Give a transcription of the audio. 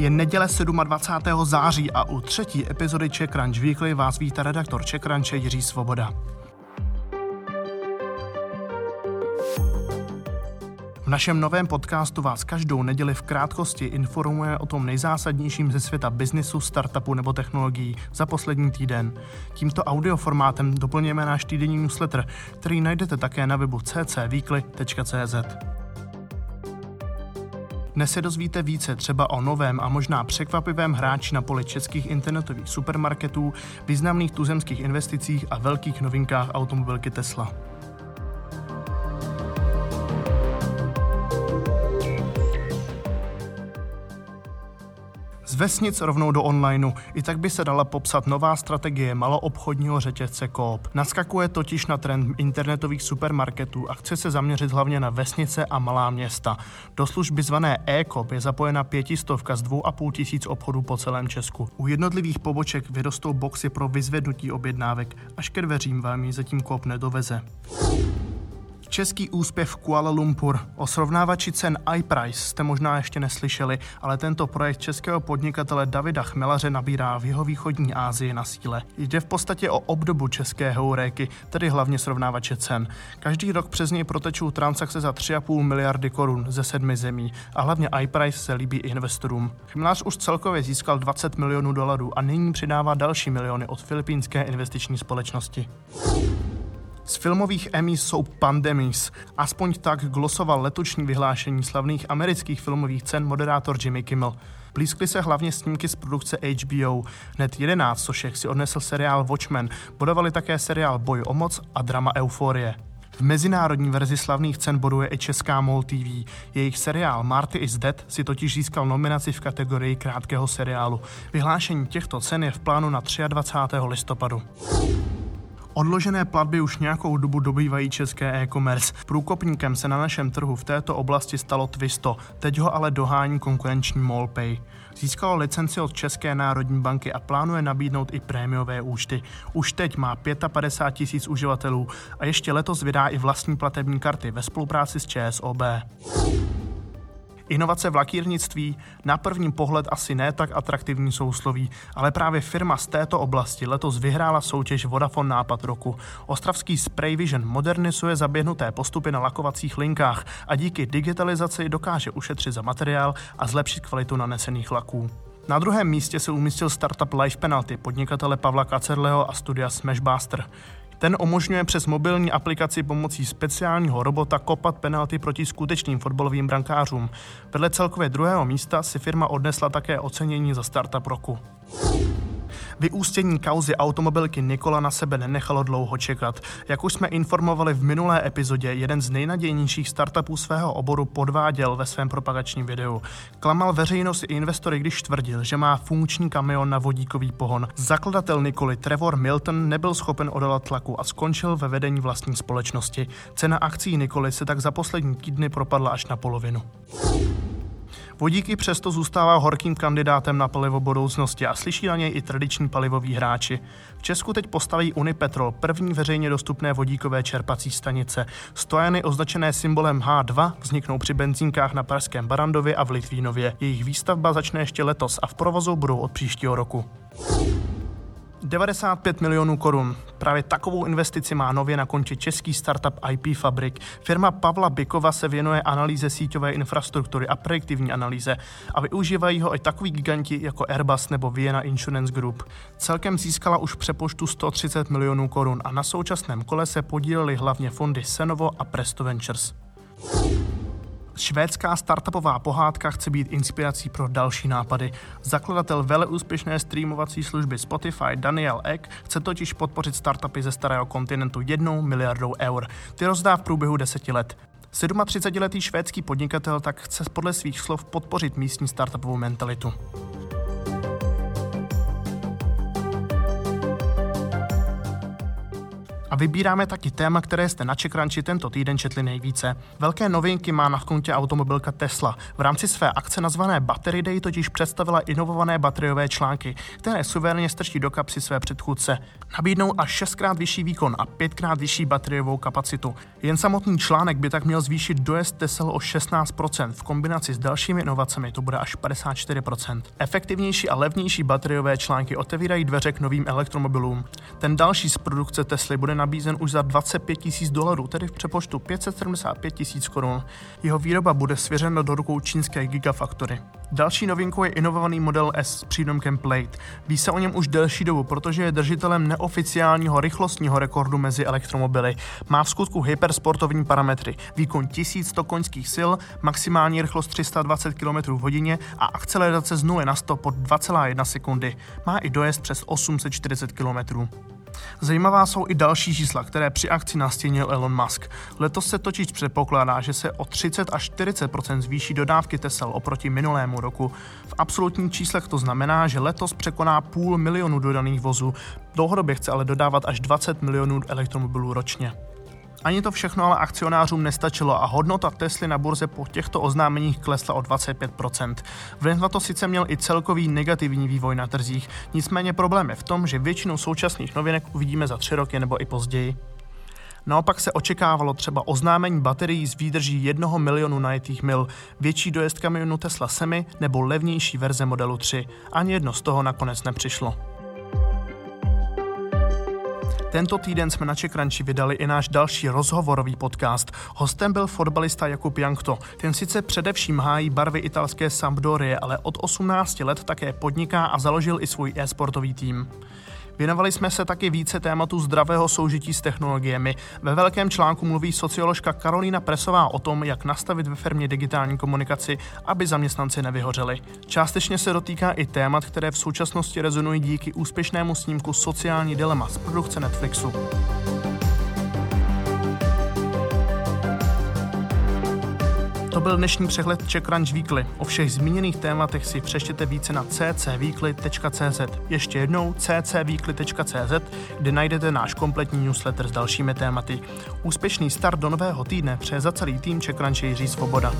Je neděle 27. září a u třetí epizody Czech Crunch Weekly vás vítá redaktor Czech Crunche Jiří Svoboda. V našem novém podcastu vás každou neděli v krátkosti informuje o tom nejzásadnějším ze světa biznisu, startupu nebo technologií za poslední týden. Tímto audioformátem doplněme náš týdenní newsletter, který najdete také na webu ccweekly.cz. Dnes se dozvíte více třeba o novém a možná překvapivém hráči na poli českých internetových supermarketů, významných tuzemských investicích a velkých novinkách automobilky Tesla. Vesnic rovnou do onlineu. I tak by se dala popsat nová strategie maloobchodního řetězce Coop. Naskakuje totiž na trend internetových supermarketů a chce se zaměřit hlavně na vesnice a malá města. Do služby zvané e-Coop je zapojena pětistovka z dvou a půl tisíc obchodů po celém Česku. U jednotlivých poboček vyrostou boxy pro vyzvednutí objednávek, až ke dveřím vám ji zatím Coop nedoveze. Český úspěch Kuala Lumpur. O srovnávači cen iPrice jste možná ještě neslyšeli, ale tento projekt českého podnikatele Davida Chmelaře nabírá v jeho východní Asii na síle. Jde v podstatě o obdobu české heuréky, tedy hlavně srovnávače cen. Každý rok přes něj protečou transakce za 3,5 miliardy korun ze sedmi zemí a hlavně iPrice se líbí investorům. Chmelař už celkově získal 20 milionů dolarů a nyní přidává další miliony od filipínské investiční společnosti. Z filmových Emmy jsou Pandemies. Aspoň tak glosoval letošní vyhlášení slavných amerických filmových cen moderátor Jimmy Kimmel. Blízkly se hlavně snímky z produkce HBO. Hned 11 sošek si odnesl seriál Watchmen, bodovali také seriál Boj o moc a drama Euforie. V mezinárodní verzi slavných cen boduje i česká MOL TV. Jejich seriál Marty is Dead si totiž získal nominaci v kategorii krátkého seriálu. Vyhlášení těchto cen je v plánu na 23. listopadu. Odložené platby už nějakou dobu dobývají české e-commerce. Průkopníkem se na našem trhu v této oblasti stalo Twisto, teď ho ale dohání konkurenční MallPay. Získalo licenci od České národní banky a plánuje nabídnout i prémiové účty. Už teď má 55 tisíc uživatelů a ještě letos vydá i vlastní platební karty ve spolupráci s ČSOB. Inovace v lakírnictví na první pohled asi ne tak atraktivní sousloví, ale právě firma z této oblasti letos vyhrála soutěž Vodafone Nápad roku. Ostravský Spray Vision modernizuje zaběhnuté postupy na lakovacích linkách a díky digitalizaci dokáže ušetřit za materiál a zlepšit kvalitu nanesených laků. Na druhém místě se umístil startup Life Penalty podnikatele Pavla Kacerleho a studia Smashbuster. Ten umožňuje přes mobilní aplikaci pomocí speciálního robota kopat penalty proti skutečným fotbalovým brankářům. Vedle celkově druhého místa si firma odnesla také ocenění za startup roku. Vyústění kauzy automobilky Nikola na sebe nenechalo dlouho čekat. Jak už jsme informovali v minulé epizodě, jeden z nejnadějnějších startupů svého oboru podváděl ve svém propagačním videu. Klamal veřejnost i investory, když tvrdil, že má funkční kamion na vodíkový pohon. Zakladatel Nikoli Trevor Milton nebyl schopen odolat tlaku a skončil ve vedení vlastní společnosti. Cena akcí Nikoli se tak za poslední týdny propadla až na polovinu. Vodík i přesto zůstává horkým kandidátem na palivo budoucnosti a slyší na něj i tradiční palivoví hráči. V Česku teď postaví Unipetrol, první veřejně dostupné vodíkové čerpací stanice. Stojany označené symbolem H2 vzniknou při benzínkách na Pražském Barandově a v Litvínově. Jejich výstavba začne ještě letos a v provozu budou od příštího roku. 95 milionů korun. Právě takovou investici má nově na konči český startup IP Fabrik. Firma Pavla Bykova se věnuje analýze síťové infrastruktury a projektivní analýze a využívají ho i takový giganti jako Airbus nebo Vienna Insurance Group. Celkem získala už přepoštu 130 milionů korun a na současném kole se podílely hlavně fondy Senovo a Presto Ventures. Švédská startupová pohádka chce být inspirací pro další nápady. Zakladatel veleúspěšné streamovací služby Spotify Daniel Ek chce totiž podpořit startupy ze starého kontinentu jednou miliardou eur. Ty rozdá v průběhu deseti let. 37-letý švédský podnikatel tak chce podle svých slov podpořit místní startupovou mentalitu. Vybíráme taky téma, které jste na Čekranči tento týden četli nejvíce. Velké novinky má na kontě automobilka Tesla. V rámci své akce nazvané Battery Day totiž představila inovované bateriové články, které suverénně strčí do kapsy své předchůdce. Nabídnou až šestkrát vyšší výkon a pětkrát vyšší bateriovou kapacitu. Jen samotný článek by tak měl zvýšit dojezd Tesla o 16%, v kombinaci s dalšími inovacemi to bude až 54%. Efektivnější a levnější bateriové články otevírají dveře k novým elektromobilům. Ten další z produkce Tesly bude nabízen už za 25 tisíc dolarů, tedy v přepočtu 575 tisíc korun. Jeho výroba bude svěřena do rukou čínské Gigafactory. Další novinkou je inovovaný model S s přídomkem Plate. Ví se o něm už delší dobu, protože je držitelem neoficiálního rychlostního rekordu mezi elektromobily. Má v skutku hypersportovní parametry, výkon 1100 koňských sil, maximální rychlost 320 km v hodině a akcelerace z 0 na 100 pod 2,1 sekundy. Má i dojezd přes 840 km. Zajímavá jsou i další čísla, které při akci nastínil Elon Musk. Letos se totiž předpokládá, že se o 30 až 40 zvýší dodávky Tesel oproti minulému roku. V absolutních číslech to znamená, že letos překoná půl milionu dodaných vozů. Dlouhodobě chce ale dodávat až 20 milionů elektromobilů ročně. Ani to všechno ale akcionářům nestačilo a hodnota Tesly na burze po těchto oznámeních klesla o 25%. Vliv na to sice měl i celkový negativní vývoj na trzích, nicméně problém je v tom, že většinu současných novinek uvidíme za tři roky nebo i později. Naopak se očekávalo třeba oznámení baterií s výdrží 1 milionu najetých mil, větší dojezd kamionu Tesla Semi nebo levnější verze modelu 3. Ani jedno z toho nakonec nepřišlo. Tento týden jsme na Čekranči vydali i náš další rozhovorový podcast. Hostem byl fotbalista Jakub Jankto. Ten sice především hájí barvy italské Sampdorie, ale od 18 let také podniká a založil i svůj e-sportový tým. Věnovali jsme se taky více tématu zdravého soužití s technologiemi. Ve velkém článku mluví socioložka Karolína Presová o tom, jak nastavit ve firmě digitální komunikaci, aby zaměstnanci nevyhořeli. Částečně se dotýká i témat, které v současnosti rezonují díky úspěšnému snímku Sociální dilema z produkce Netflixu. To byl dnešní přehled Czech Crunch Weekly. O všech zmíněných tématech si přečtěte více na ccweekly.cz. Ještě jednou ccweekly.cz, kde najdete náš kompletní newsletter s dalšími tématy. Úspěšný start do nového týdne přeje za celý tým Czech Crunch Jiří Svoboda.